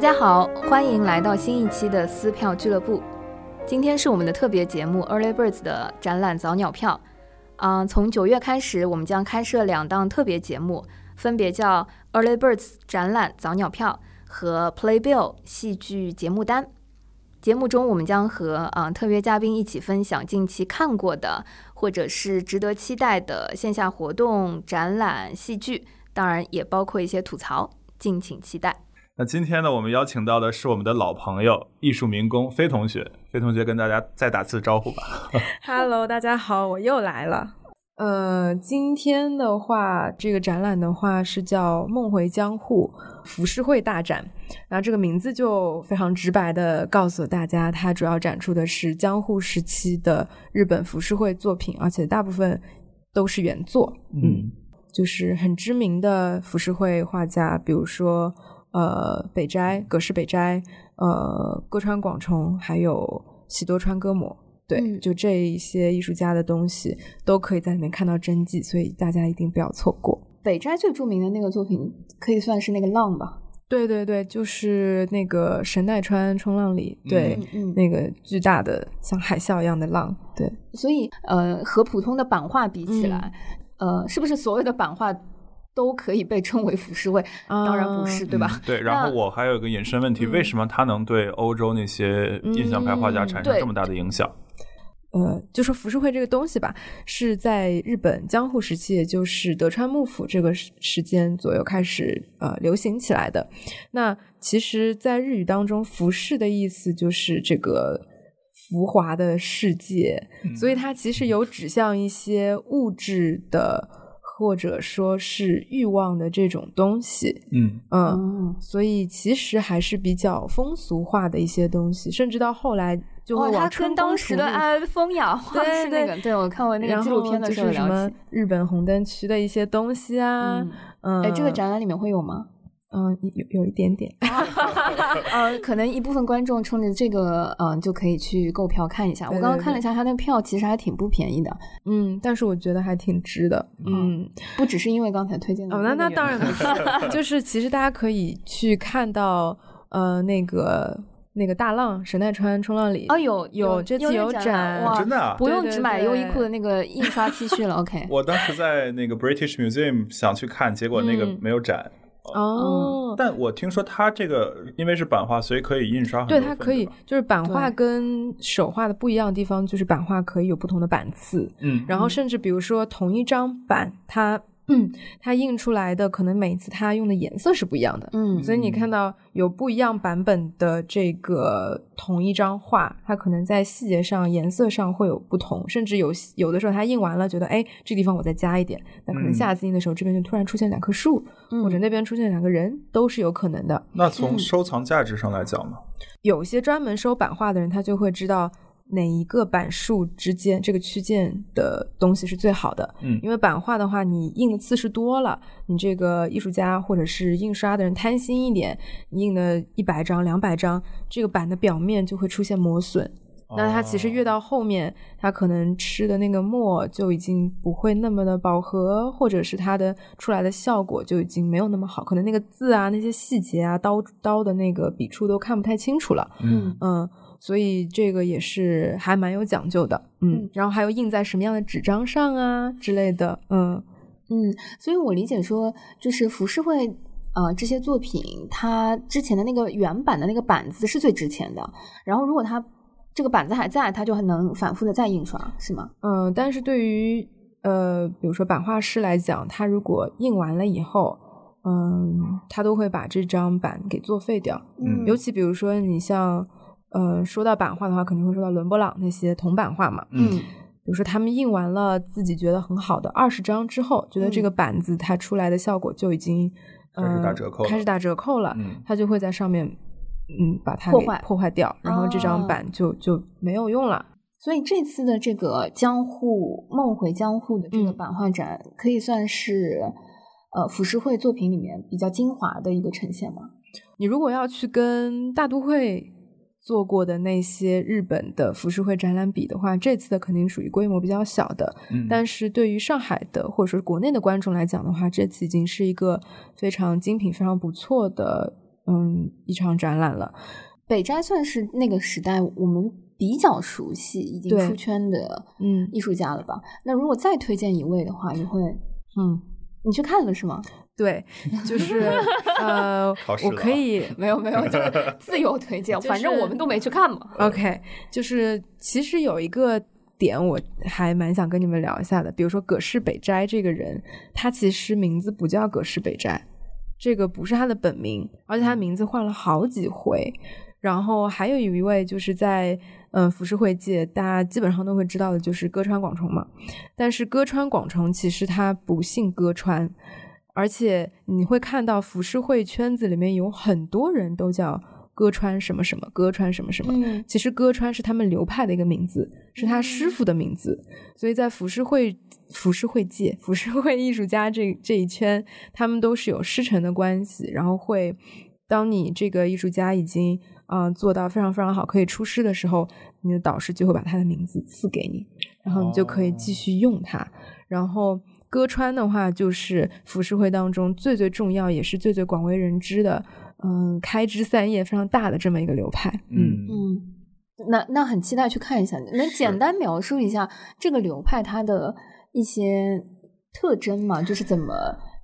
大家好，欢迎来到新一期的撕票俱乐部。今天是我们的特别节目 Early Birds 的展览早鸟票。啊、从九月开始，我们将开设两档特别节目，分别叫 Early Birds 展览早鸟票和 Playbill 戏剧节目单。节目中，我们将和啊、特约嘉宾一起分享近期看过的，或者是值得期待的线下活动、展览、戏剧，当然也包括一些吐槽，敬请期待。那今天呢，我们邀请到的是我们的老朋友艺术民工飞同学，飞同学跟大家再打次招呼吧。Hello，大家好，我又来了。呃，今天的话，这个展览的话是叫《梦回江户浮世绘大展》，然后这个名字就非常直白的告诉大家，它主要展出的是江户时期的日本浮世绘作品，而且大部分都是原作。嗯，就是很知名的浮世绘画家，比如说呃北斋、葛饰北斋、呃歌川广重，还有喜多川歌模。对，嗯就这一些艺术家的东西都可以在里面看到真迹，所以大家一定不要错过。北斋最著名的那个作品可以算是那个浪吧？对对对，就是那个神奈川冲浪里，对，那个巨大的像海啸一样的浪，对，所以呃，和普通的版画比起来，呃，是不是所有的版画都可以被称为浮世绘？当然不是，对吧？嗯 对，然后我还有一个引申问题，嗯为什么它能对欧洲那些印象派画家产生这么大的影响？呃，就说浮世绘这个东西吧，是在日本江户时期，也就是德川幕府这个时时间左右开始呃流行起来的。那其实，在日语当中，浮世的意思就是这个浮华的世界，所以它其实有指向一些物质的，或者说是欲望的这种东西。嗯嗯，嗯，所以其实还是比较风俗化的一些东西，甚至到后来就会哦，往它跟当春宫图录时的呃风雅画对对 是那个，对我看过那个纪录片的时候什么。日本红灯区的一些东西啊，嗯，嗯，哎，这个展览里面会有吗？嗯有有一点点，呃，可能一部分观众冲着这个，嗯、就可以去购票看一下。我对对刚刚看了一下，他那票其实还挺不便宜的，嗯，但是我觉得还挺值的，嗯，不只是因为刚才推荐的哦，那那当然因不是，就是其实大家可以去看到呃那个那个大浪神奈川冲浪里哦，有有这次有展真的啊不用只买优衣库的那个印刷 T 恤了。OK，我当时在那个 British Museum 想去看，结果那个嗯没有展。哦，但我听说它这个因为是版画，所以可以印刷很多对，它可以，就是版画跟手画的不一样的地方，就是版画可以有不同的版次，嗯，然后甚至比如说同一张版，它嗯，它印出来的可能每次它用的颜色是不一样的，嗯所以你看到有不一样版本的这个同一张画，它可能在细节上、颜色上会有不同，甚至有有的时候它印完了，觉得哎，这地方我再加一点，那可能嗯下次印的时候这边就突然出现两棵树，嗯或者那边出现两个人，都是有可能的。那从收藏价值上来讲呢？有些专门收版画的人，他就会知道哪一个版数之间这个区间的东西是最好的。嗯因为版画的话，你印的次数多了，你这个艺术家或者是印刷的人贪心一点，你印了一百张、两百张，这个版的表面就会出现磨损。那它其实越到后面，它可能吃的那个墨就已经不会那么的饱和，或者是它的出来的效果就已经没有那么好，可能那个字啊、那些细节啊、刀刀的那个笔触都看不太清楚了。嗯嗯，所以这个也是还蛮有讲究的。嗯，然后还有印在什么样的纸张上啊之类的。嗯嗯，所以我理解说，就是浮世绘。呃，这些作品它之前的那个原版的那个板子是最值钱的，然后如果它这个板子还在，它就还能反复的再印刷，是吗？嗯，但是对于呃，比如说版画师来讲，他如果印完了以后，嗯，他都会把这张板给作废掉。嗯尤其比如说你像呃，说到版画的话，肯定会说到伦勃朗那些铜版画嘛。嗯比如说他们印完了自己觉得很好的二十张之后，觉得这个板子它出来的效果就已经开始呃打折扣了开始打折扣了，嗯他就会在上面嗯把它破坏破坏掉，然后这张哦板就就没有用了。所以这次的这个江户梦回江户的这个嗯版画展，可以算是呃浮世绘作品里面比较精华的一个呈现吗？你如果要去跟大都会做过的那些日本的浮世绘展览比的话，这次的肯定属于规模比较小的。嗯，但是对于上海的或者说国内的观众来讲的话，这次已经是一个非常精品、非常不错的嗯一场展览了。北斋算是那个时代我们比较熟悉、已经出圈的嗯艺术家了吧？那如果再推荐一位的话，你会嗯，你去看了是吗？对，就是呃我可以没有没有，就是 自由推荐，就是反正我们都没去看嘛。OK，就是其实有一个点我还蛮想跟你们聊一下的，比如说葛饰北斋这个人，他其实名字不叫葛饰北斋，这个不是他的本名，而且他名字换了好几回。然后还有一位就是在嗯、呃浮世绘界，大家基本上都会知道的，就是歌川广重嘛。但是歌川广重其实他不姓歌川，而且你会看到浮世绘圈子里面有很多人都叫歌川什么什么，歌川什么什么。嗯。其实歌川是他们流派的一个名字，是他师傅的名字，所以在浮世绘、浮世绘界、浮世绘艺术家这这一圈，他们都是有师承的关系，然后会，当你这个艺术家已经啊、呃做到非常非常好，可以出师的时候，你的导师就会把他的名字赐给你，然后你就可以继续用它。然后歌川的话，就是浮世绘当中最最重要，也是最最广为人知的，嗯，开枝散叶非常大的这么一个流派。嗯嗯，那那很期待去看一下。能简单描述一下这个流派它的一些特征吗？就是怎么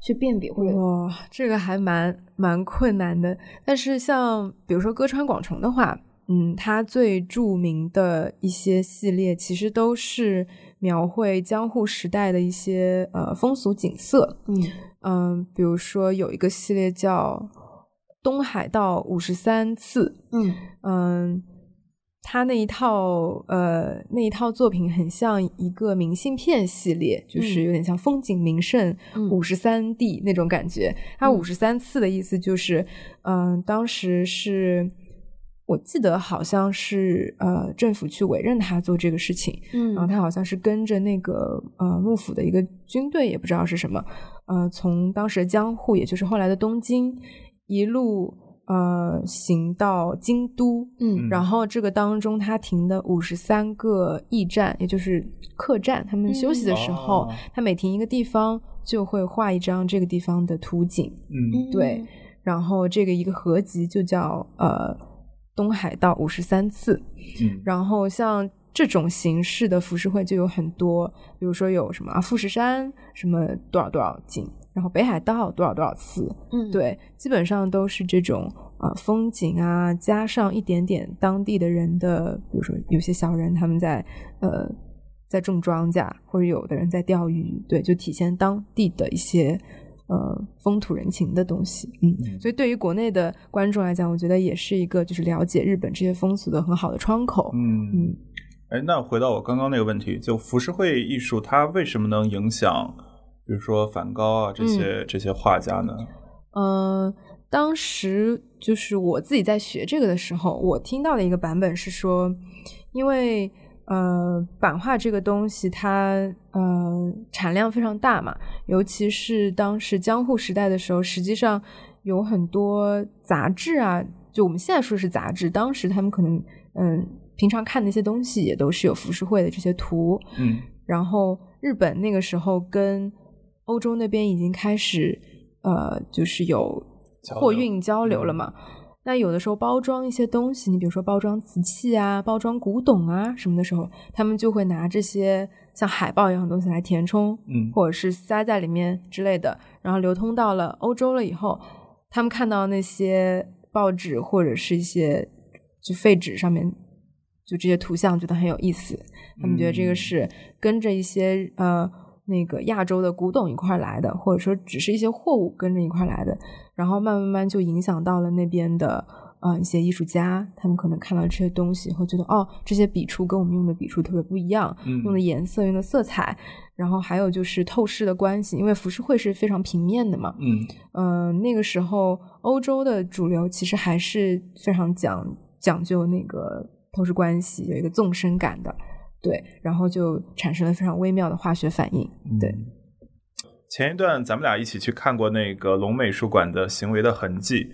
去辨别或者哇，这个还蛮蛮困难的。但是像比如说歌川广重的话，嗯，他最著名的一些系列其实都是描绘江户时代的一些呃风俗景色。嗯。嗯、比如说有一个系列叫东海道五十三次，嗯。嗯，他那一套呃那一套作品很像一个明信片系列，就是有点像风景名胜嗯。五十三地那种感觉。它嗯。五十三次的意思就是，嗯、当时是我记得好像是呃政府去委任他做这个事情，嗯。然后嗯他好像是跟着那个呃幕府的一个军队，也不知道是什么，呃，从当时的江户，也就是后来的东京，一路呃行到京都，嗯。然后这个当中他停的五十三个驿站，也就是客栈，他们休息的时候，哦。他每停一个地方就会画一张这个地方的图景，嗯。对，然后这个一个合集就叫呃东海道五十三次。嗯然后像这种形式的浮世绘就有很多，比如说有什么啊富士山什么多少多少景，然后北海道多少多少次，嗯，对，基本上都是这种啊、风景啊，加上一点点当地的人的，比如说有些小人他们在呃在种庄稼，或者有的人在钓鱼，对，就体现当地的一些。呃，风土人情的东西，嗯，嗯所以对于国内的观众来讲，我觉得也是一个就是了解日本这些风俗的很好的窗口。嗯嗯，哎，那回到我刚刚那个问题，就浮世绘艺术它为什么能影响，比如说梵高啊这些、这些画家呢？嗯，当时就是我自己在学这个的时候，我听到的一个版本是说，因为呃，版画这个东西它呃产量非常大嘛，尤其是当时江户时代的时候，实际上有很多杂志啊，就我们现在说是杂志，当时他们可能嗯平常看的一些东西也都是有浮世绘的这些图，嗯然后日本那个时候跟欧洲那边已经开始呃，就是有货运交流了嘛。那有的时候包装一些东西，你比如说包装瓷器啊、包装古董啊什么的时候，他们就会拿这些像海报一样的东西来填充，嗯。或者是塞在里面之类的，然后流通到了欧洲了以后，他们看到那些报纸或者是一些就废纸上面就这些图像，觉得很有意思，他们觉得这个嗯。是跟着一些呃那个亚洲的古董一块来的，或者说只是一些货物跟着一块来的，然后慢慢慢就影响到了那边的呃一些艺术家，他们可能看到这些东西，会觉得哦这些笔触跟我们用的笔触特别不一样，嗯用的颜色、用的色彩，然后还有就是透视的关系，因为浮世绘是非常平面的嘛，嗯。嗯、那个时候欧洲的主流其实还是非常讲讲究那个透视关系，有一个纵深感的，对，然后就产生了非常微妙的化学反应，对，嗯前一段咱们俩一起去看过那个龙美术馆的《行为的痕迹》，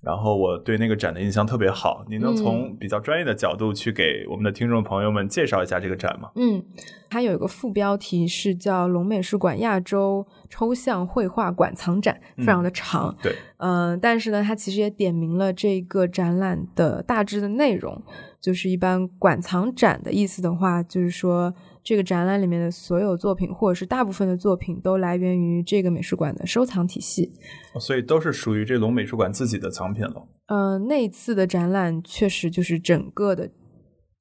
然后我对那个展的印象特别好。你能从比较专业的角度去给我们的听众朋友们介绍一下这个展吗？嗯，它有一个副标题是叫“龙美术馆亚洲抽象绘画馆藏展”，非常的长。对，嗯，但是呢，它其实也点明了这个展览的大致的内容，就是一般馆藏展的意思的话，就是说。这个展览里面的所有作品，或者是大部分的作品，都来源于这个美术馆的收藏体系，所以都是属于这龙美术馆自己的藏品了。嗯，那次的展览确实就是整个的，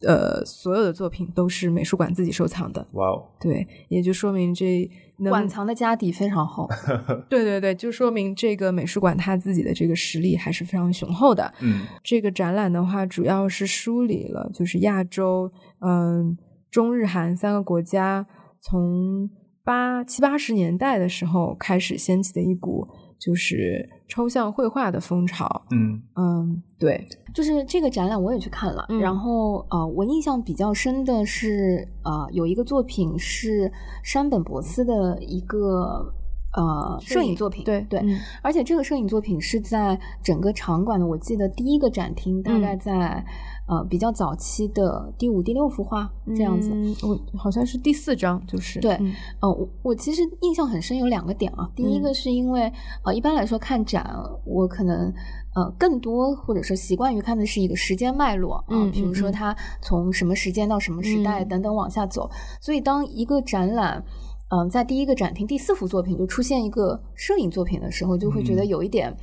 呃，所有的作品都是美术馆自己收藏的。哇哦，对，也就说明这馆藏的家底非常厚。对对对，就说明这个美术馆它自己的这个实力还是非常雄厚的。嗯，这个展览的话，主要是梳理了就是亚洲，嗯。中日韩三个国家从八七八十年代的时候开始掀起的一股就是抽象绘画的风潮。嗯嗯，对，就是这个展览我也去看了，然后呃，我印象比较深的是呃，有一个作品是山本博司的一个呃摄影作品。对对，而且这个摄影作品是在整个场馆的，我记得第一个展厅大概在。呃，比较早期的第五、第六幅画这样子，我好像是第四张，就是对，呃，我我其实印象很深，有两个点啊。第一个是因为，呃，一般来说看展，我可能呃更多或者说习惯于看的是一个时间脉络啊，比如说它从什么时间到什么时代等等往下走。所以当一个展览，嗯，在第一个展厅第四幅作品就出现一个摄影作品的时候，就会觉得有一点。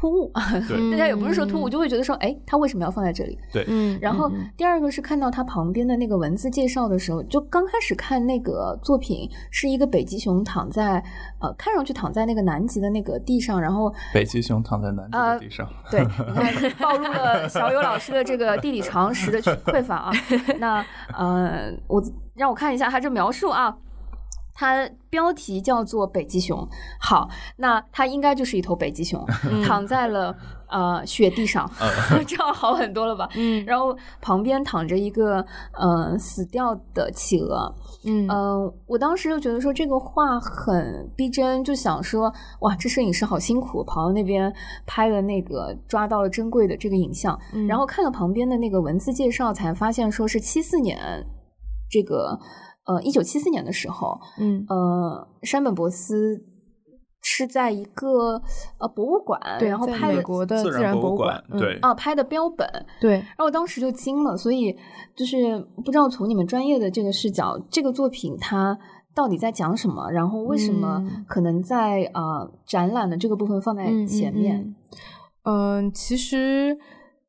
突兀，大家也不是说突兀，就会觉得说，哎，他为什么要放在这里？对，嗯。然后第二个是看到他旁边的那个文字介绍的时候，就刚开始看那个作品是一个北极熊躺在，呃，看上去躺在那个南极的那个地上，然后北极熊躺在南极的地上，对，你看暴露了小友老师的这个地理常识的匮乏啊。那呃，我让我看一下他这描述啊。它标题叫做北极熊，好，那它应该就是一头北极熊，躺在了呃雪地上，这样好很多了吧？嗯，然后旁边躺着一个呃死掉的企鹅，嗯我当时就觉得说这个画很逼真，就想说哇，这摄影师好辛苦，跑到那边拍了那个抓到了珍贵的这个影像，然后看了旁边的那个文字介绍，才发现说是七四年这个。呃，一九七四年的时候，嗯，呃，山本博斯是在一个呃博物馆，对，然后拍美国的自然博物馆，对，啊，拍的标本，对，然后我当时就惊了，所以就是不知道从你们专业的这个视角，这个作品它到底在讲什么，然后为什么可能在呃展览的这个部分放在前面？嗯，其实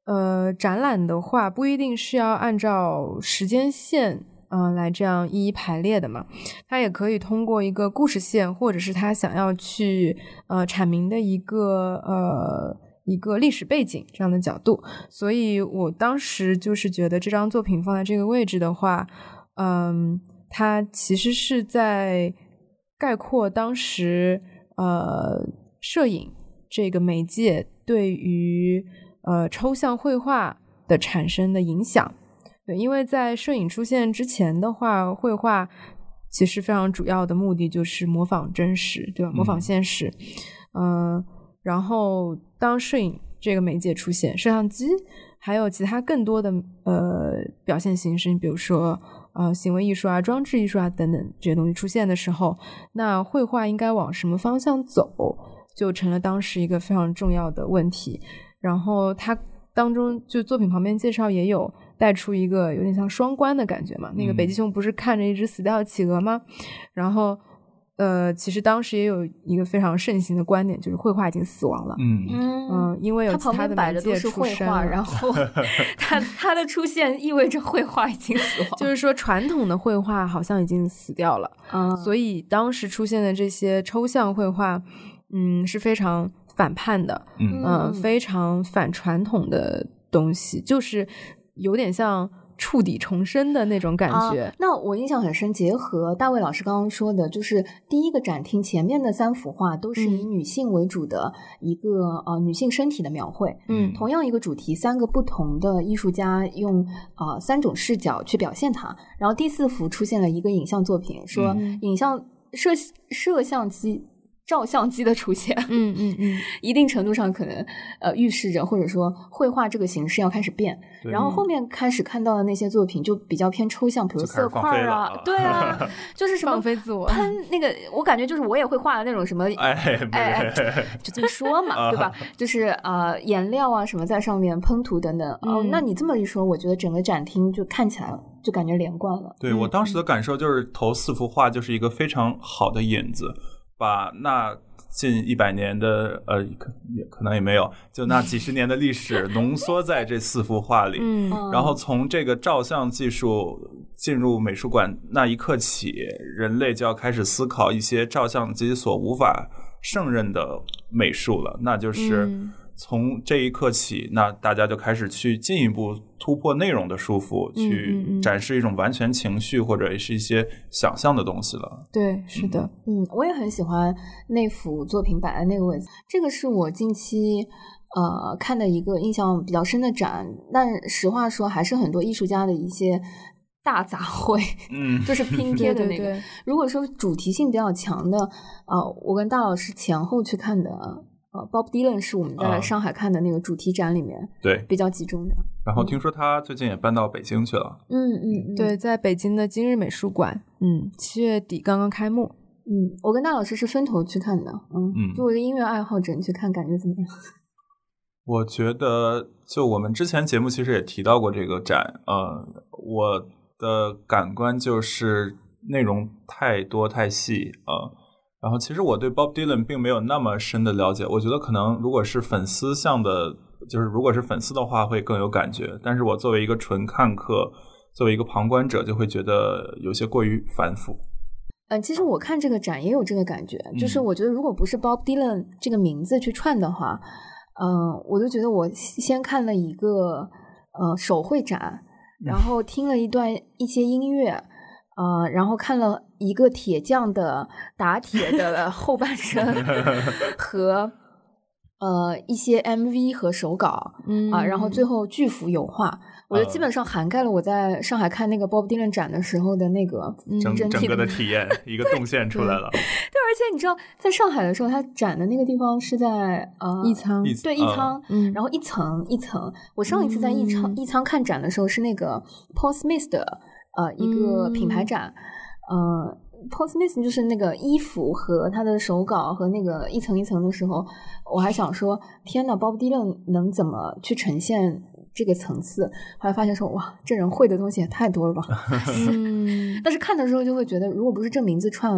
呃，展览的话不一定是要按照时间线。嗯，来这样一一排列的嘛，他也可以通过一个故事线，或者是他想要去呃阐明的一个呃一个历史背景这样的角度。所以我当时就是觉得这张作品放在这个位置的话，嗯，它其实是在概括当时呃摄影这个媒介对于呃抽象绘画的产生的影响。对，因为在摄影出现之前的话，绘画其实非常主要的目的就是模仿真实，对吧？模仿现实。嗯，然后当摄影这个媒介出现，摄像机还有其他更多的呃表现形式，你比如说呃行为艺术啊、装置艺术啊等等这些东西出现的时候，那绘画应该往什么方向走，就成了当时一个非常重要的问题。然后它当中就作品旁边介绍也有。带出一个有点像双关的感觉嘛？那个北极熊不是看着一只死掉的企鹅吗？然后，呃，其实当时也有一个非常盛行的观点，就是绘画已经死亡了。嗯嗯，因为有其他的媒介出现，然后 它它的出现意味着绘画已经死亡，就是说传统的绘画好像已经死掉了。嗯，所以当时出现的这些抽象绘画，嗯，是非常反叛的，嗯，非常反传统的东西，就是。有点像触底重生的那种感觉。那我印象很深，结合大卫老师刚刚说的，就是第一个展厅前面的三幅画都是以女性为主的一个呃女性身体的描绘。嗯，同样一个主题，三个不同的艺术家用呃三种视角去表现它。然后第四幅出现了一个影像作品，说影像摄摄像机。照相机的出现，嗯嗯嗯，一定程度上可能呃预示着或者说绘画这个形式要开始变，然后后面开始看到的那些作品就比较偏抽象，比如色块啊，对啊，就是什么放飞自我，喷那个，我感觉就是我也会画的那种什么，哎哎，就这么说嘛，对吧？就是啊，颜料啊什么在上面喷涂等等。哦，那你这么一说，我觉得整个展厅就看起来就感觉连贯了。对我当时的感受就是头四幅画就是一个非常好的引子。把那近一百年的呃，可也可能也没有，就那几十年的历史 浓缩在这四幅画里。嗯，然后从这个照相技术进入美术馆那一刻起，人类就要开始思考一些照相机所无法胜任的美术了，那就是。从这一刻起，那大家就开始去进一步突破内容的束缚，去展示一种完全情绪或者是一些想象的东西了。对，是的，嗯，我也很喜欢那幅作品摆在那个位置。这个是我近期呃看的一个印象比较深的展，但实话说，还是很多艺术家的一些大杂烩，嗯，就是拼贴的那个。如果说主题性比较强的，呃，我跟大老师前后去看的。呃，Bob Dylan 是我们在上海看的那个主题展里面对比较集中的。然后听说他最近也搬到北京去了。嗯嗯，对，在北京的今日美术馆，嗯，七月底刚刚开幕。嗯，我跟大老师是分头去看的。嗯嗯，作为一个音乐爱好者，你去看感觉怎么样？我觉得，就我们之前节目其实也提到过这个展。呃，我的感官就是内容太多太细啊。然后，其实我对 Bob Dylan 并没有那么深的了解。我觉得可能如果是粉丝向的，就是如果是粉丝的话，会更有感觉。但是我作为一个纯看客，作为一个旁观者，就会觉得有些过于繁复。嗯，其实我看这个展也有这个感觉，就是我觉得如果不是 Bob Dylan 这个名字去串的话，嗯，我就觉得我先看了一个呃手绘展，然后听了一段一些音乐。呃，然后看了一个铁匠的打铁的 后半生 和呃一些 MV 和手稿，啊，然后最后巨幅油画，我觉得基本上涵盖了我在上海看那个 Bob Dylan 展的时候的那个整整个的体验，一个动线出来了。对，而且你知道，在上海的时候，他展的那个地方是在呃艺仓，对艺仓，然后一层一层。我上一次在艺仓艺仓看展的时候是那个 Paul Smith 的。呃，一个品牌展，呃，Paul Smith 就是那个衣服和他的手稿和那个一层一层的时候，我还想说，天呐 b o b Dylan 能怎么去呈现这个层次？后来发现说，哇，这人会的东西也太多了吧。嗯，但是看的时候就会觉得，如果不是这名字串，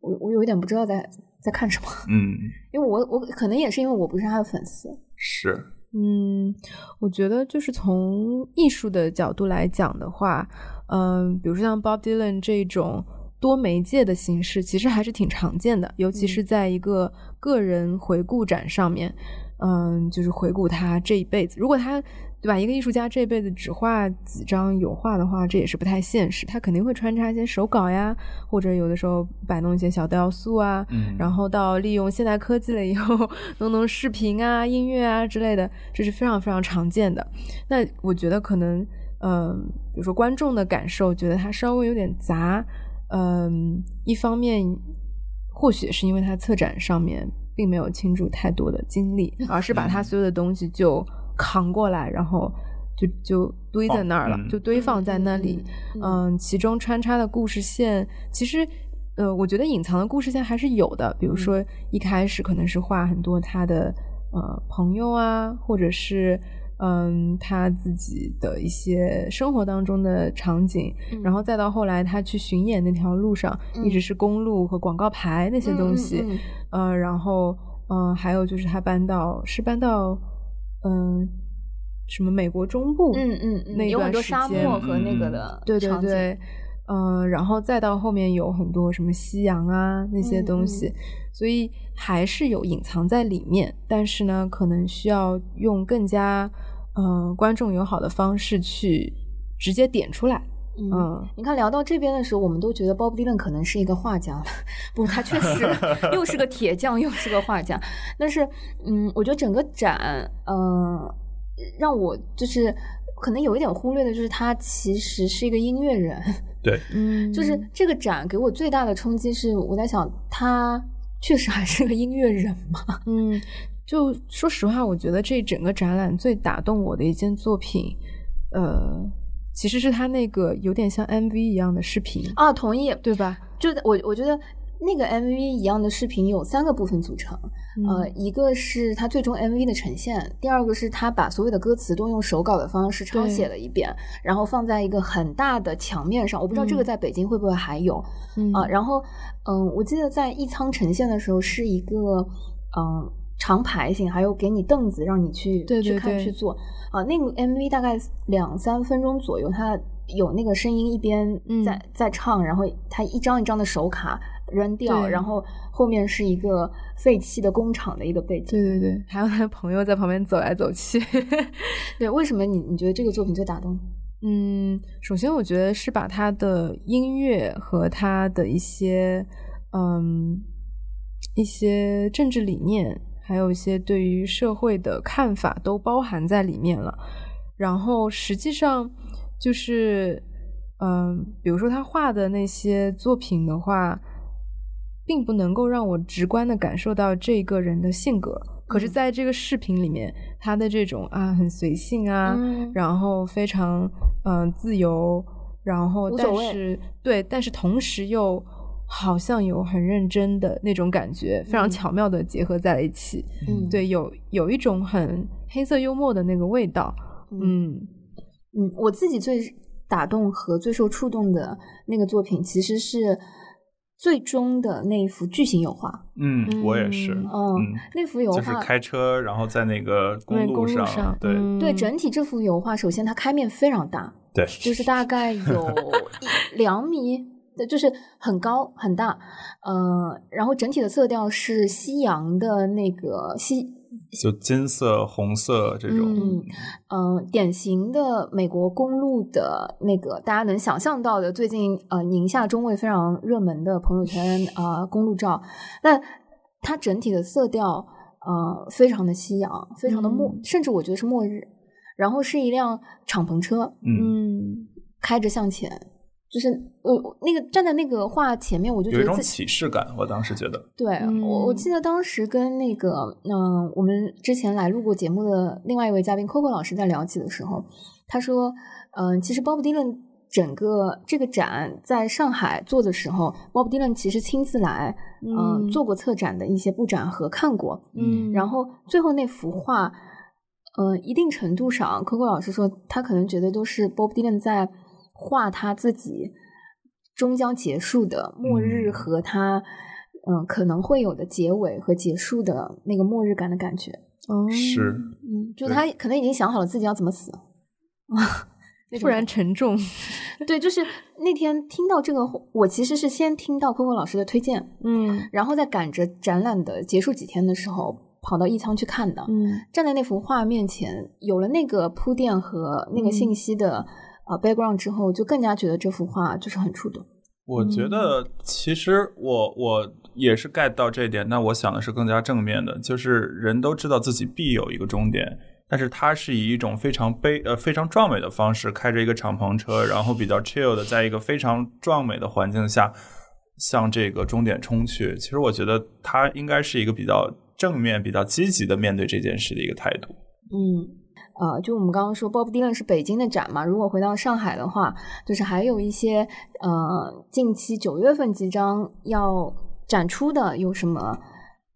我我有一点不知道在在看什么。嗯，因为我我可能也是因为我不是他的粉丝。是。嗯，我觉得就是从艺术的角度来讲的话，嗯，比如说像 Bob Dylan 这种多媒介的形式，其实还是挺常见的，尤其是在一个个人回顾展上面，嗯，就是回顾他这一辈子，如果他。对吧？一个艺术家这辈子只画几张油画的话，这也是不太现实。他肯定会穿插一些手稿呀，或者有的时候摆弄一些小雕塑啊，然后到利用现代科技了以后弄弄视频啊、音乐啊之类的，这是非常非常常见的。那我觉得可能，嗯，比如说观众的感受，觉得他稍微有点杂。嗯，一方面或许是因为他策展上面并没有倾注太多的精力，而是把他所有的东西就。扛过来，然后就就堆在那儿了，就堆放在那里。嗯，其中穿插的故事线，其实，呃，我觉得隐藏的故事线还是有的。比如说，一开始可能是画很多他的呃朋友啊，或者是嗯他自己的一些生活当中的场景，然后再到后来他去巡演那条路上，一直是公路和广告牌那些东西。呃，然后嗯，还有就是他搬到是搬到。嗯，什么美国中部？嗯嗯嗯，有很多沙漠和那个的，对对对，嗯，然后再到后面有很多什么夕阳啊那些东西，所以还是有隐藏在里面，但是呢，可能需要用更加嗯观众友好的方式去直接点出来。嗯，你看聊到这边的时候，我们都觉得 Bob Dylan 可能是一个画家了，不，他确实 又是个铁匠，又是个画家。但是，嗯，我觉得整个展，嗯，让我就是可能有一点忽略的，就是他其实是一个音乐人。对，嗯，就是这个展给我最大的冲击是，我在想他确实还是个音乐人嘛。嗯，就说实话，我觉得这整个展览最打动我的一件作品，呃，其实是他那个有点像 MV 一样的视频啊，同意，对吧？就我我觉得。那个 MV 一样的视频有三个部分组成，呃，一个是它最终 MV 的呈现，第二个是他把所有的歌词都用手稿的方式抄写了一遍，然后放在一个很大的墙面上。我不知道这个在北京会不会还有啊？然后，嗯，我记得在艺仓呈现的时候是一个嗯长排型，还有给你凳子让你去去看去做啊。那个 MV 大概两三分钟左右，它有那个声音一边在在唱，然后它一张一张的手卡。扔掉，然后后面是一个废弃的工厂的一个背景。对对对，还有他的朋友在旁边走来走去。对，为什么你你觉得这个作品最打动？嗯，首先我觉得是把他的音乐和他的一些嗯一些政治理念，还有一些对于社会的看法都包含在里面了。然后实际上就是嗯，比如说他画的那些作品的话。并不能够让我直观的感受到这个人的性格，可是在这个视频里面，他的这种啊很随性啊，然后非常嗯自由，然后但是对，但是同时又好像有很认真的那种感觉，非常巧妙的结合在了一起。嗯，对，有有一种很黑色幽默的那个味道。嗯嗯，我自己最打动和最受触动的那个作品其实是。最终的那一幅巨型油画，嗯，我也是，嗯，那幅油画就是开车，然后在那个公路上，对对，整体这幅油画，首先它开面非常大，对，就是大概有 两米，就是很高很大，呃，然后整体的色调是夕阳的那个西。就金色、红色这种，嗯。嗯，典型的美国公路的那个大家能想象到的，最近呃宁夏中卫非常热门的朋友圈啊公路照，那它整体的色调呃非常的夕阳，非常的末，甚至我觉得是末日，然后是一辆敞篷车，嗯，开着向前。就是我那个站在那个画前面，我就有一种启示感。我当时觉得，对我我记得当时跟那个嗯，我们之前来录过节目的另外一位嘉宾 Coco 老师在聊起的时候，他说，嗯，其实 Bob Dylan 整个这个展在上海做的时候，Bob Dylan 其实亲自来，嗯，做过策展的一些布展和看过，嗯，然后最后那幅画，嗯，一定程度上，Coco 老师说他可能觉得都是 Bob Dylan 在。画他自己终将结束的末日和他嗯可能会有的结尾和结束的那个末日感的感觉，是嗯，就他可能已经想好了自己要怎么死啊，突然沉重。对，就是那天听到这个，我其实是先听到 Coco 老师的推荐，嗯，然后再赶着展览的结束几天的时候跑到艺仓去看的，嗯，站在那幅画面前，有了那个铺垫和那个信息的。啊，background 之后就更加觉得这幅画就是很触动。我觉得其实我我也是 get 到这一点，那我想的是更加正面的，就是人都知道自己必有一个终点，但是他是以一种非常悲呃非常壮美的方式，开着一个敞篷车，然后比较 chill 的，在一个非常壮美的环境下向这个终点冲去。其实我觉得他应该是一个比较正面、比较积极的面对这件事的一个态度。嗯。呃，就我们刚刚说，Bob Dylan 是北京的展嘛？如果回到上海的话，就是还有一些呃，近期九月份即将要展出的，有什么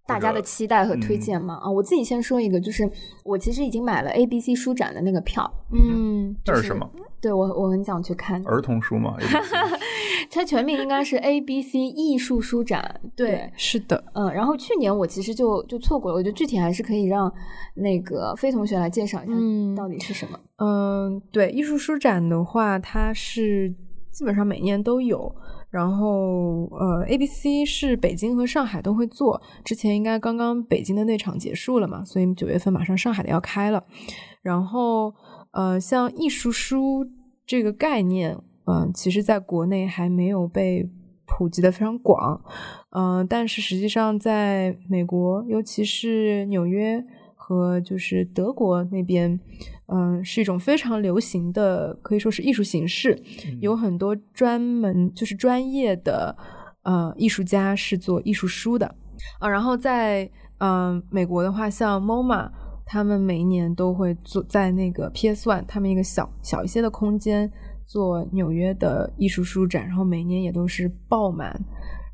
大家的期待和推荐吗？啊，我自己先说一个，就是我其实已经买了 ABC 书展的那个票。嗯，这是什么？对我，我很想去看儿童书吗？它全名应该是 A B C 艺术书展。对，是的，嗯。然后去年我其实就就错过了，我觉得具体还是可以让那个飞同学来介绍一下，到底是什么。嗯，对，艺术书展的话，它是基本上每年都有。然后，呃，A B C 是北京和上海都会做。之前应该刚刚北京的那场结束了嘛，所以九月份马上上海的要开了。然后。呃，像艺术书这个概念，嗯，其实在国内还没有被普及的非常广，嗯，但是实际上在美国，尤其是纽约和就是德国那边，嗯，是一种非常流行的，可以说是艺术形式，有很多专门就是专业的呃艺术家是做艺术书的。啊，然后在嗯美国的话，像 MoMA，他们每一年都会做在那个 PS One，他们一个小小一些的空间做纽约的艺术书展，然后每年也都是爆满，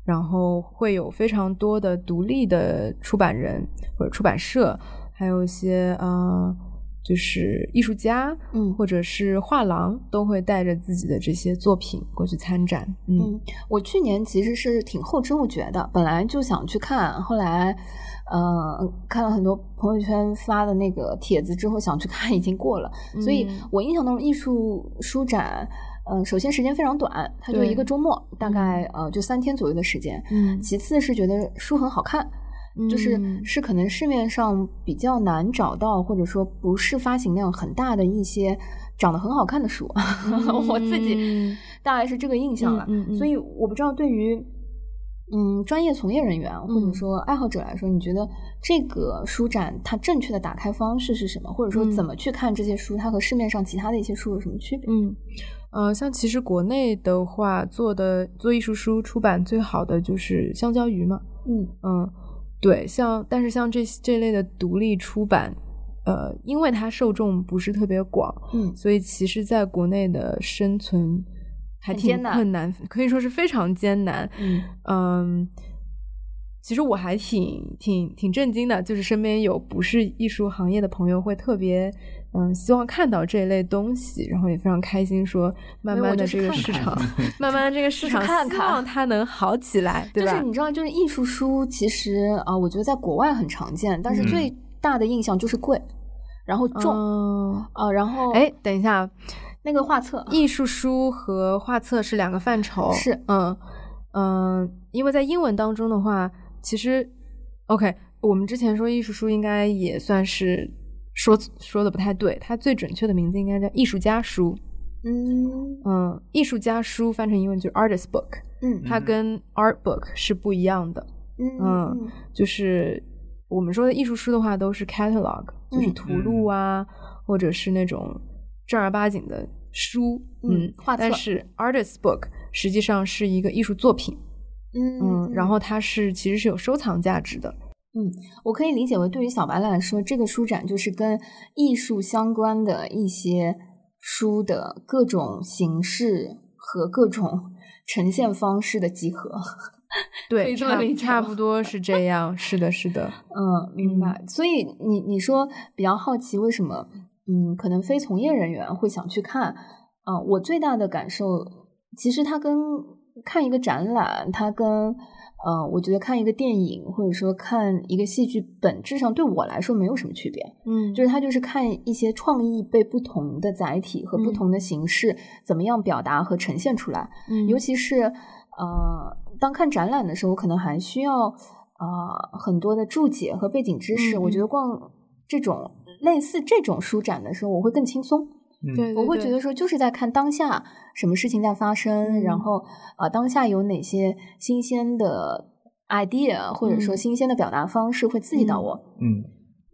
然后会有非常多的独立的出版人或者出版社，还有一些呃。就是艺术家，嗯，或者是画廊，都会带着自己的这些作品过去参展。嗯，我去年其实是挺后知后觉的，本来就想去看，后来，呃，看了很多朋友圈发的那个帖子之后，想去看，已经过了。所以我印象当中艺术书展，呃，首先时间非常短，它就一个周末，大概呃就三天左右的时间。嗯，其次是觉得书很好看。就是是可能市面上比较难找到，或者说不是发行量很大的一些长得很好看的书，我自己大概是这个印象了。所以我不知道对于嗯专业从业人员或者说爱好者来说，你觉得这个书展它正确的打开方式是什么？或者说怎么去看这些书，它和市面上其他的一些书有什么区别？嗯，呃，像其实国内的话做的做艺术书出版最好的就是香蕉鱼嘛。嗯嗯。对，像但是像这这类的独立出版，呃，因为它受众不是特别广，嗯，所以其实在国内的生存还挺困难，可以说是非常艰难。嗯嗯，其实我还挺挺挺震惊的，就是身边有不是艺术行业的朋友会特别。嗯，希望看到这一类东西，然后也非常开心，说 慢慢的这个市场，慢慢的这个市场，希望它能好起来，对吧？就是你知道，就是艺术书，其实啊，我觉得在国外很常见，但是最大的印象就是贵，然后重，啊，然后哎，等一下，那个画册，艺术书和画册是两个范畴，是，嗯嗯，因为在英文当中的话，其实，OK，我们之前说艺术书应该也算是。说说的不太对，它最准确的名字应该叫艺术家书。嗯嗯，艺术家书翻成英文就是 artist book。嗯，它跟 art book 是不一样的。嗯，就是我们说的艺术书的话，都是 catalog，就是图录啊，或者是那种正儿八经的书。嗯，画册。但是 artist book 实际上是一个艺术作品。嗯嗯，然后它是其实是有收藏价值的。嗯，我可以理解为，对于小白来说，这个书展就是跟艺术相关的一些书的各种形式和各种呈现方式的集合。对，差差不多是这样。是的，是的。嗯，明白。所以你你说比较好奇，为什么嗯，可能非从业人员会想去看？啊，我最大的感受，其实它跟看一个展览，它跟。呃，我觉得看一个电影或者说看一个戏剧，本质上对我来说没有什么区别。嗯，就是它就是看一些创意被不同的载体和不同的形式怎么样表达和呈现出来。嗯，尤其是呃，当看展览的时候，可能还需要啊很多的注解和背景知识。我觉得逛这种类似这种书展的时候，我会更轻松。对，我会觉得说，就是在看当下什么事情在发生，然后啊，当下有哪些新鲜的 idea，或者说新鲜的表达方式会刺激到我。嗯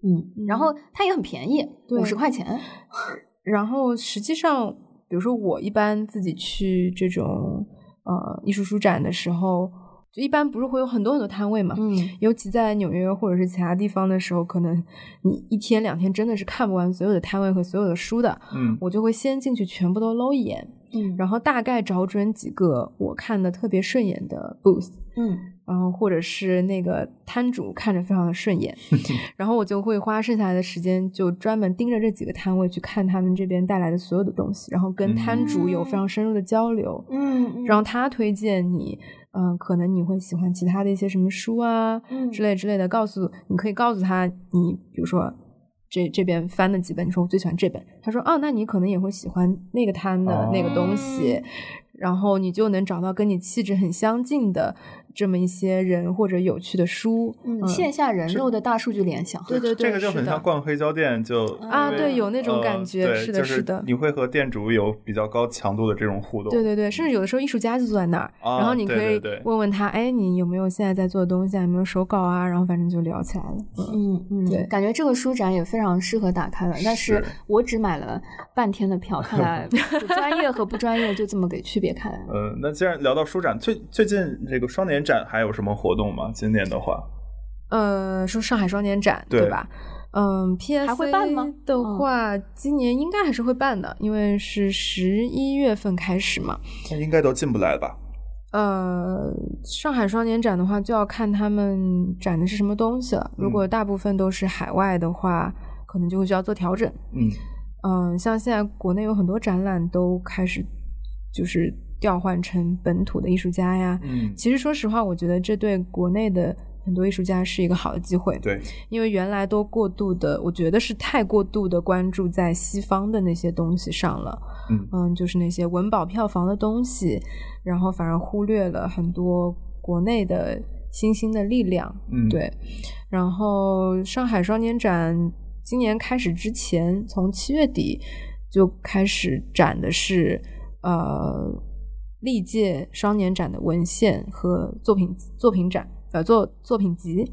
嗯，然后它也很便宜，五十块钱。然后实际上，比如说我一般自己去这种呃艺术书展的时候。就一般不是会有很多很多摊位嘛，嗯，尤其在纽约或者是其他地方的时候，可能你一天两天真的是看不完所有的摊位和所有的书的，嗯，我就会先进去全部都搂一眼，嗯，然后大概找准几个我看的特别顺眼的 booth，嗯，然后或者是那个摊主看着非常的顺眼，然后我就会花剩下来的时间就专门盯着这几个摊位去看他们这边带来的所有的东西，然后跟摊主有非常深入的交流，嗯，让他推荐你。嗯，可能你会喜欢其他的一些什么书啊，之类之类的。告诉你可以告诉他，你比如说这这边翻的几本，你说我最喜欢这本，他说哦，那你可能也会喜欢那个摊的那个东西，然后你就能找到跟你气质很相近的。这么一些人或者有趣的书，嗯，线下人肉的大数据联想，对对对，这个就很像逛黑胶店，就啊，对，有那种感觉，是的，是的，你会和店主有比较高强度的这种互动，对对对，甚至有的时候艺术家就坐在那儿，然后你可以问问他，哎，你有没有现在在做的东西啊？有没有手稿啊？然后反正就聊起来了，嗯嗯，对，感觉这个书展也非常适合打开了，但是我只买了半天的票，看来 专业和不专业就这么给区别开了。嗯，那既然聊到书展，最最近这个双年展还有什么？活动吗？今年的话，呃，说上海双年展对吧？嗯，P.S. 还会办吗的话，今年应该还是会办的，因为是十一月份开始嘛。那应该都进不来吧？呃，上海双年展的话，就要看他们展的是什么东西了。如果大部分都是海外的话，可能就会需要做调整。嗯嗯，像现在国内有很多展览都开始就是调换成本土的艺术家呀。嗯，其实说实话，我觉得这对国内的很多艺术家是一个好的机会。对，因为原来都过度的，我觉得是太过度的关注在西方的那些东西上了。嗯嗯，就是那些文保票房的东西，然后反而忽略了很多国内的新兴的力量。嗯，对，然后上海双年展今年开始之前，从七月底就开始展的是呃历届双年展的文献和作品作品展，呃作作品集。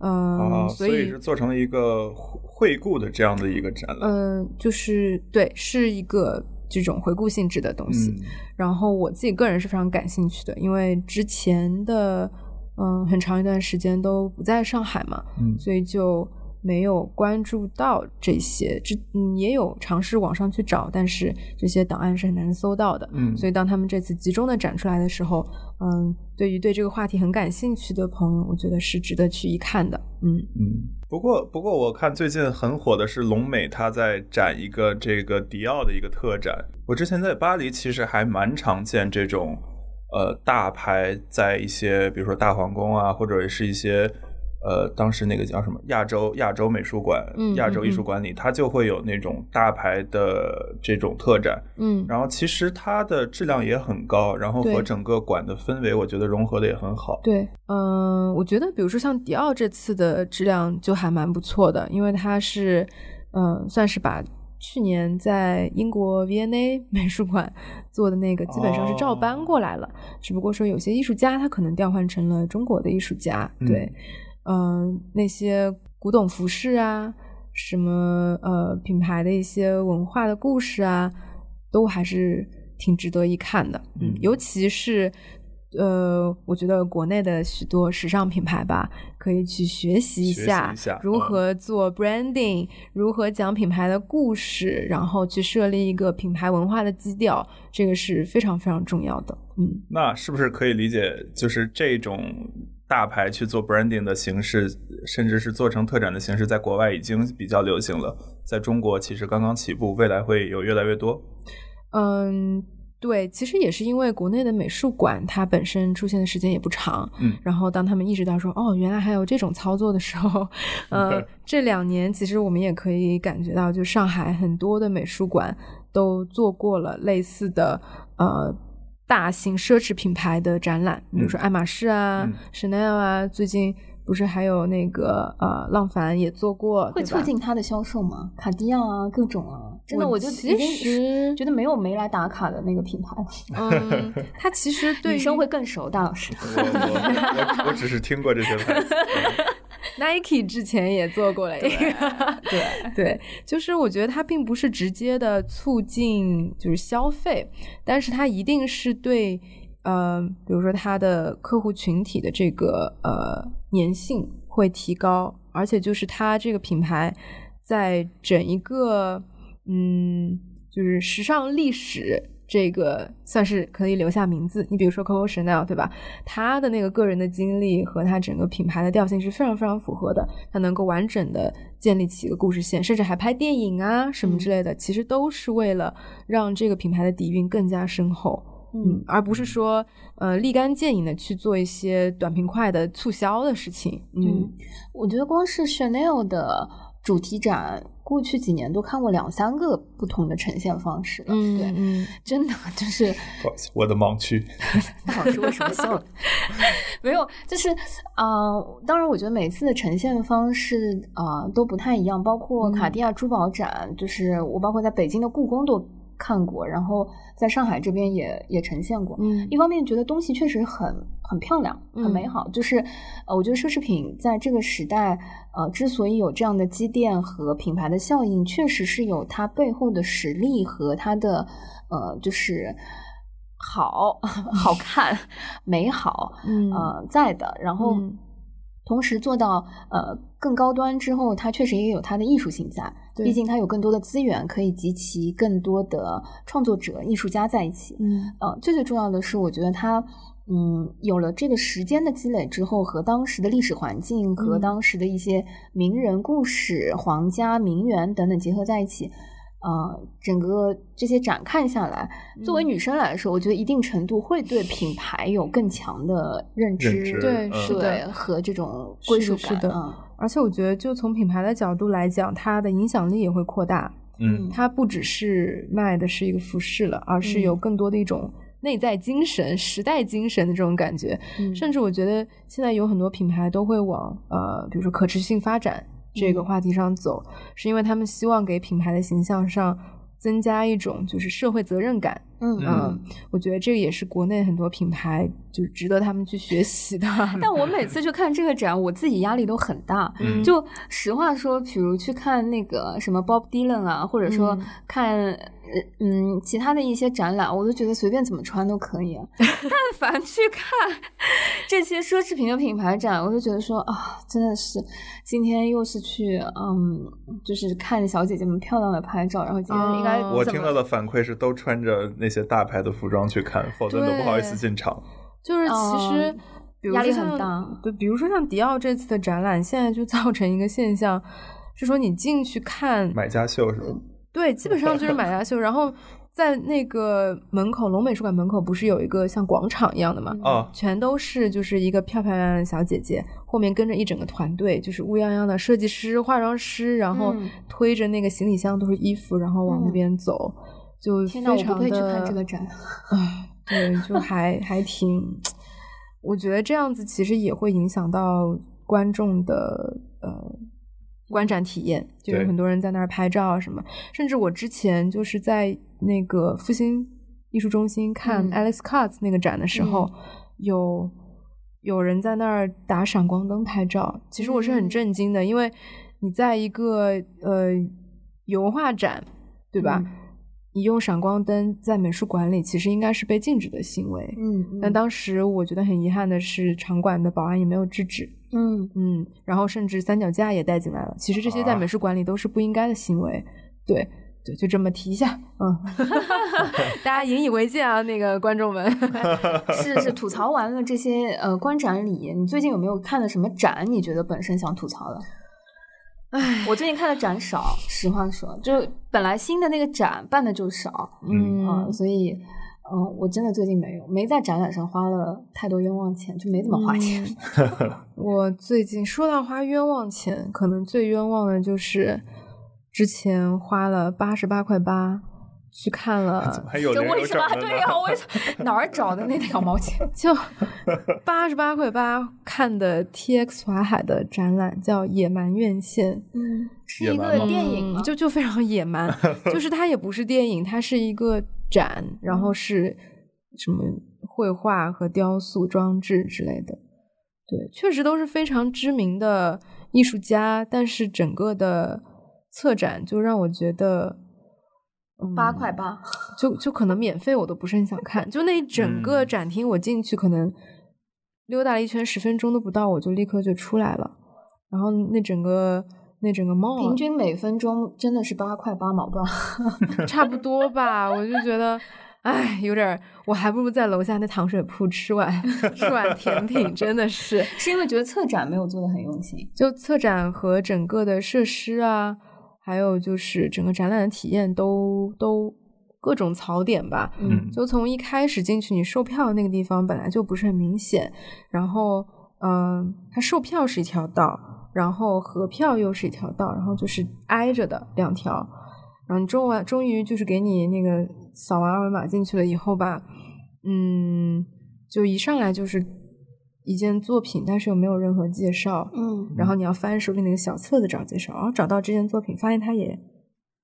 嗯、啊，所所以是做成了一个回顾的这样的一个展览。嗯、就是对，是一个这种回顾性质的东西。嗯然后我自己个人是非常感兴趣的，因为之前的嗯很长一段时间都不在上海嘛，嗯所以就没有关注到这些。这嗯也有尝试网上去找，但是这些档案是很难搜到的。嗯，所以当他们这次集中的展出来的时候，嗯，对于对这个话题很感兴趣的朋友，我觉得是值得去一看的。嗯嗯，不过不过我看最近很火的是龙美，他在展一个这个迪奥的一个特展。我之前在巴黎其实还蛮常见这种呃大牌在一些比如说大皇宫啊，或者是一些呃当时那个叫什么亚洲亚洲美术馆、嗯亚洲艺术馆里，它就会有那种大牌的这种特展。嗯然后其实它的质量也很高，然后和整个馆的氛围，我觉得融合的也很好。对，嗯、我觉得比如说像迪奥这次的质量就还蛮不错的，因为它是，嗯、算是把去年在英国 V&A 美术馆做的那个基本上是照搬过来了，只不过说有些艺术家他可能调换成了中国的艺术家，对，嗯、那些古董服饰啊，什么呃品牌的一些文化的故事啊，都还是挺值得一看的。嗯尤其是呃，我觉得国内的许多时尚品牌吧，可以去学习一下如嗯何做 branding，、如何讲品牌的故事，然后去设立一个品牌文化的基调，这个是非常非常重要的。嗯。那是不是可以理解，就是这种大牌去做 branding 的形式，甚至是做成特展的形式，在国外已经比较流行了，在中国其实刚刚起步，未来会有越来越多。嗯，对，其实也是因为国内的美术馆它本身出现的时间也不长，嗯然后当他们意识到说，哦，原来还有这种操作的时候，呃，这两年其实我们也可以感觉到，就上海很多的美术馆都做过了类似的呃大型奢侈品牌的展览，比如说爱马仕啊、嗯 Chanel 啊，最近不是还有那个呃浪凡也做过，会促进它的销售吗？卡地亚啊，各种啊，真的我我就其实觉得没有没来打卡的那个品牌了，嗯，他其实对女生会更熟。大老师，我我我我只是听过这些牌子。Nike 之前也做过了一个，对 对，就是我觉得它并不是直接的促进就是消费，但是它一定是对呃，比如说它的客户群体的这个呃粘性会提高，而且就是它这个品牌在整一个嗯，就是时尚历史。这个算是可以留下名字，你比如说 Coco Chanel 对吧？他的那个个人的经历和他整个品牌的调性是非常非常符合的，他能够完整的建立起一个故事线，甚至还拍电影啊什么之类的，其实都是为了让这个品牌的底蕴更加深厚。嗯，而不是说呃立竿见影的去做一些短平快的促销的事情。嗯，我觉得光是 Chanel 的主题展，过去几年都看过两三个不同的呈现方式了。嗯对，嗯 真的就是不好意思，我的盲区。大老师为什么笑？没有，就是啊、呃当然，我觉得每次的呈现方式啊、呃都不太一样，包括卡地亚珠宝展，就是我包括在北京的故宫都看过，然后在上海这边也也呈现过。嗯一方面觉得东西确实很很漂亮，很美好，就是呃，我觉得奢侈品在这个时代，呃，之所以有这样的积淀和品牌的效应，确实是有它背后的实力和它的呃，就是好 好看、美好，嗯呃，在的。然后。嗯同时做到呃更高端之后，它确实也有它的艺术性在。毕竟它有更多的资源，可以集齐更多的创作者、艺术家在一起。嗯，呃，最最重要的是，我觉得它嗯有了这个时间的积累之后，和当时的历史环境、和当时的一些名人故事、皇家名媛等等结合在一起。呃，整个这些展看下来，作为女生来说，我觉得一定程度会对品牌有更强的认知，对，是的，和这种归属感。的，而且我觉得，就从品牌的角度来讲，它的影响力也会扩大。嗯，它不只是卖的是一个服饰了，而是有更多的一种内在精神、时代精神的这种感觉。甚至我觉得，现在有很多品牌都会往呃，比如说可持续性发展。这个话题上走，是因为他们希望给品牌的形象上增加一种就是社会责任感。嗯我觉得这个也是国内很多品牌就值得他们去学习的。但我每次去看这个展，我自己压力都很大。就实话说，比如去看那个什么 Bob Dylan 啊，或者说看。嗯，其他的一些展览，我都觉得随便怎么穿都可以。但凡去看 这些奢侈品的品牌展，我就觉得说啊，真的是今天又是去嗯，就是看小姐姐们漂亮的拍照，然后今天应该我听到的反馈是都穿着那些大牌的服装去看，否则都不好意思进场。就是其实压力很大，对，比如说像迪奥这次的展览，现在就造成一个现象，是说你进去看买家秀是吧？对，基本上就是买家秀。然后在那个门口，龙美术馆门口不是有一个像广场一样的嘛？啊，全都是就是一个漂漂亮亮的小姐姐，后面跟着一整个团队，就是乌泱泱的设计师、化妆师，然后推着那个行李箱都是衣服，然后往那边走，就非常的。我不会去看这个展。啊，对，就还还挺，我觉得这样子其实也会影响到观众的呃。观展体验就有很多人在那儿拍照啊什么，甚至我之前就是在那个复兴艺术中心看 Alice Katz 那个展的时候，有有人在那儿打闪光灯拍照。其实我是很震惊的，因为你在一个呃油画展，对吧？你用闪光灯在美术馆里，其实应该是被禁止的行为。嗯，但当时我觉得很遗憾的是，场馆的保安也没有制止。嗯嗯，然后甚至三脚架也带进来了。其实这些在美术馆里都是不应该的行为。对对，就这么提一下。嗯，大家引以为戒啊，那个观众们。是 是，吐槽完了这些呃观展礼，你最近有没有看的什么展？你觉得本身想吐槽的？唉，我最近看的展少，实话说，就本来新的那个展办的就少，嗯，所以。嗯，我真的最近没有，没在展览上花了太多冤枉钱，就没怎么花钱。我最近说到花冤枉钱，可能最冤枉的就是之前花了八十八块八去看了，这为什么？对呀，我哪儿找的那两毛钱？就八十八块八看的 T X 华海的展览，叫《野蛮院线》。嗯，是一个电影，就就非常野蛮，就是它也不是电影，它是一个。展，然后是什么绘画和雕塑装置之类的，对，确实都是非常知名的艺术家。但是整个的策展就让我觉得八块八，就就可能免费我都不是很想看。就那整个展厅，我进去可能溜达了一圈，十分钟都不到，我就立刻就出来了。然后那整个。那整个梦，平均每分钟真的是八块八毛吧，差不多吧。我就觉得，哎，有点，我还不如在楼下那糖水铺吃碗吃碗甜品，真的是。是因为觉得策展没有做的很用心，就策展和整个的设施啊，还有就是整个展览的体验都都各种槽点吧。嗯，就从一开始进去，你售票那个地方本来就不是很明显，然后，嗯，它售票是一条道。然后合票又是一条道，然后就是挨着的两条，然后你终完终于就是给你那个扫完二维码进去了以后吧，嗯，就一上来就是一件作品，但是又没有任何介绍，嗯，然后你要翻手里那个小册子找介绍，然后找到这件作品，发现它也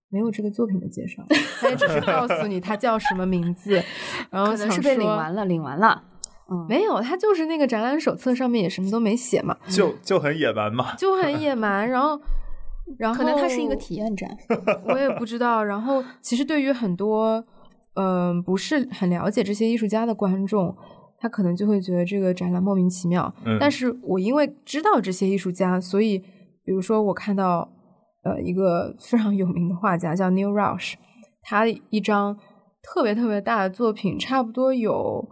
没有这个作品的介绍，它也只是告诉你它叫什么名字，然后可能是被领完了，领完了。嗯，没有，他就是那个展览手册上面也什么都没写嘛，就就很野蛮嘛，就很野蛮。然后，然后可能它是一个体验展，我也不知道。然后，其实对于很多嗯不是很了解这些艺术家的观众，他可能就会觉得这个展览莫名其妙。嗯但是我因为知道这些艺术家，所以比如说我看到呃一个非常有名的画家叫 Neil Rush，他一张特别特别大的作品，差不多有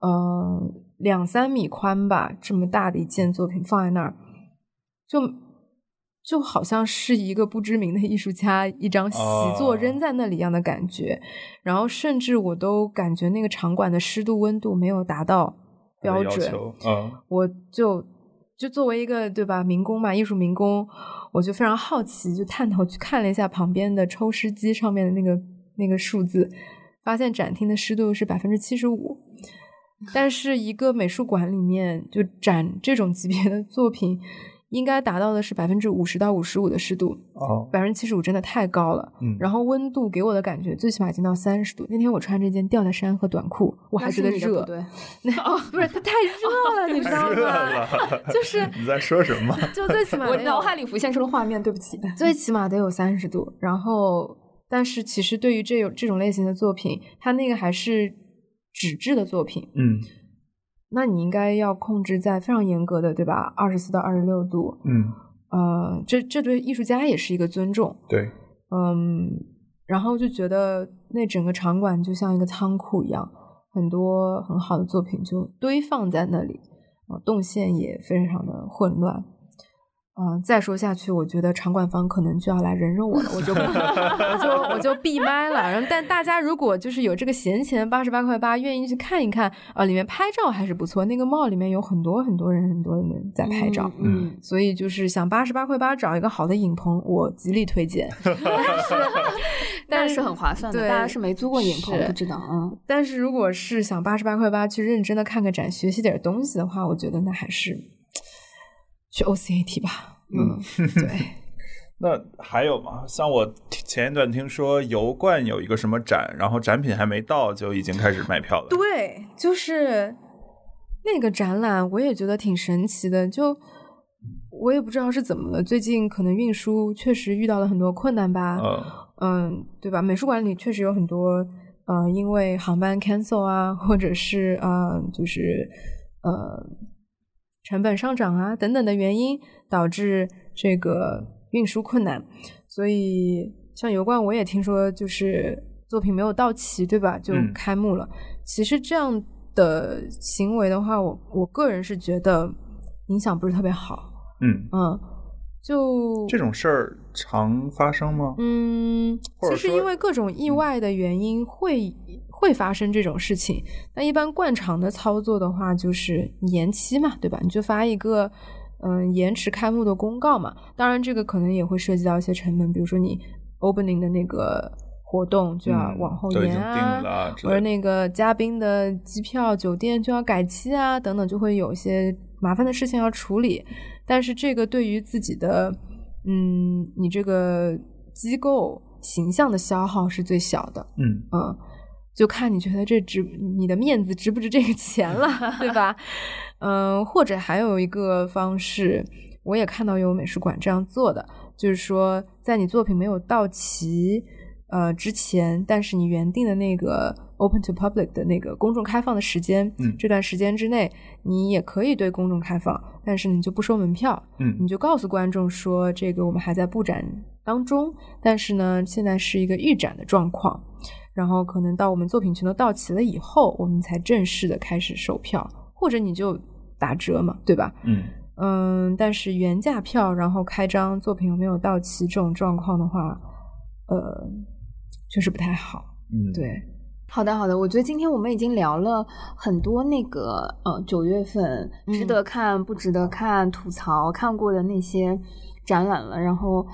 呃两三米宽吧，这么大的一件作品放在那儿，就就好像是一个不知名的艺术家一张习作哦扔在那里一样的感觉。然后甚至我都感觉那个场馆的湿度温度没有达到标准，嗯我就就作为一个对吧民工嘛，艺术民工，我就非常好奇，就探头去看了一下旁边的抽湿机上面的那个那个数字，发现展厅的湿度是百分之七十五。但是一个美术馆里面就展这种级别的作品，应该达到的是百分之五十到五十五的湿度，哦百分之七十五真的太高了。嗯，然后温度给我的感觉最起码已经到三十度。那天我穿这件吊带衫和短裤，我还觉得热。对，那哦，不是，它太热了，你知道吗？就是你在说什么？就最起码我脑海里浮现出了画面，对不起。最起码得有三十度。然后，但是其实对于这有这种类型的作品，它那个还是纸质的作品，嗯那你应该要控制在非常严格的，对吧？二十四到二十六度。嗯，呃，这这对艺术家也是一个尊重。对，嗯，然后就觉得那整个场馆就像一个仓库一样，很多很好的作品就堆放在那里，啊、动线也非常的混乱。啊、再说下去，我觉得场馆方可能就要来人肉我了，我就 我就我就闭麦了。然后，但大家如果就是有这个闲钱八十八块八，愿意去看一看，啊、里面拍照还是不错。那个 mall 里面有很多很多人，很多人在拍照。嗯，所以就是想八十八块八找一个好的影棚，我极力推荐。但是，但是很划算的，对大家是没租过影棚是不知道啊。但是如果是想八十八块八去认真的看个展，学习点东西的话，我觉得那还是去 OCAT 吧。嗯，对，那还有吗？像我前一段听说油罐有一个什么展，然后展品还没到就已经开始卖票了。对，就是那个展览，我也觉得挺神奇的。就我也不知道是怎么了，最近可能运输确实遇到了很多困难吧。嗯嗯，对吧？美术馆里确实有很多呃，因为航班 cancel 啊，或者是呃，就是呃成本上涨啊等等的原因，导致这个运输困难。所以像油罐，我也听说就是作品没有到齐，对吧？就嗯开幕了。其实这样的行为的话，我我个人是觉得影响不是特别好。嗯，嗯，就这种事儿常发生吗？嗯，其实因为各种意外的原因会会发生这种事情。那一般惯常的操作的话，就是延期嘛，对吧？你就发一个嗯延迟开幕的公告嘛。当然，这个可能也会涉及到一些成本，比如说你 opening 的那个活动就要嗯往后延啊，或者那个嘉宾的机票、酒店就要改期啊，等等，就会有一些麻烦的事情要处理。但是这个对于自己的，嗯，你这个机构形象的消耗是最小的，嗯嗯，就看你觉得这值你的面子值不值这个钱了，对吧？嗯，或者还有一个方式，我也看到有美术馆这样做的，就是说在你作品没有到齐呃之前，但是你原定的那个 open to public 的那个公众开放的时间，嗯这段时间之内，你也可以对公众开放，但是你就不收门票，嗯你就告诉观众说，这个我们还在布展当中，但是呢，现在是一个预展的状况，然后可能到我们作品全都到齐了以后，我们才正式的开始售票，或者你就打折嘛，对吧？嗯嗯，但是原价票，然后开张作品有没有到齐这种状况的话，呃，确实不太好。嗯，对，好的，好的，我觉得今天我们已经聊了很多那个呃九月份值嗯得看、不值得看、吐槽看过的那些展览了，然后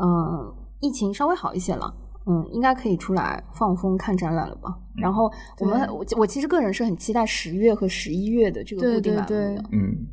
嗯、呃疫情稍微好一些了。嗯，应该可以出来放风看展览了吧？然后我们我我其实个人是很期待十月和十一月的这个对固定栏目对对的。嗯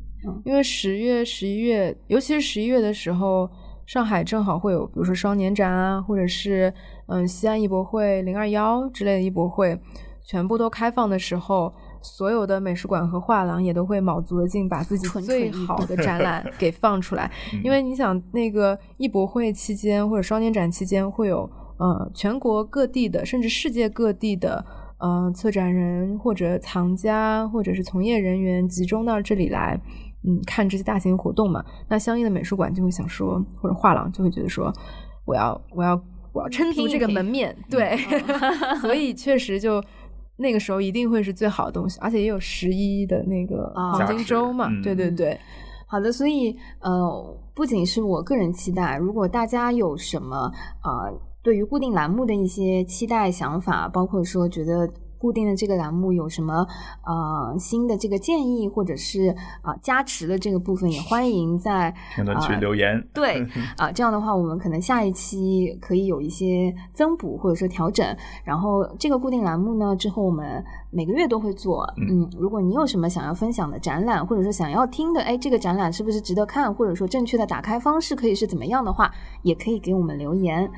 因为十月、十一月，尤其是十一月的时候，上海正好会有，比如说双年展啊，或者是嗯西安艺博会、零二幺之类的艺博会，全部都开放的时候，所有的美术馆和画廊也都会卯足了劲把自己最好的展览 给放出来。嗯因为你想，那个艺博会期间或者双年展期间会有呃全国各地的，甚至世界各地的呃策展人或者藏家或者是从业人员集中到这里来，嗯，看这些大型活动嘛。那相应的美术馆就会想说，或者画廊就会觉得说，我要我要我要撑足这个门面，对，所以确实就。那个时候一定会是最好的东西，而且也有十一的那个黄金周嘛，对对对。好的，所以呃，不仅是我个人期待，如果大家有什么呃对于固定栏目的一些期待想法，包括说觉得。固定的这个栏目有什么呃新的这个建议，或者是啊加持的这个部分，也欢迎在 评论区留言。对啊，这样的话，我们可能下一期可以有一些增补或者说调整。然后这个固定栏目呢，之后我们每个月都会做。嗯，如果你有什么想要分享的展览，或者说想要听的，哎，这个展览是不是值得看，或者说正确的打开方式可以是怎么样的话，也可以给我们留言。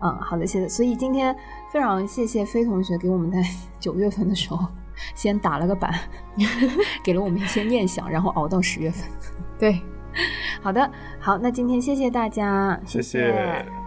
嗯，好的，谢谢。所以今天非常谢谢飞同学给我们在 九月份的时候先打了个板，给了我们一些念想，然后熬到十月份。对，好的，好，那今天谢谢大家，谢谢。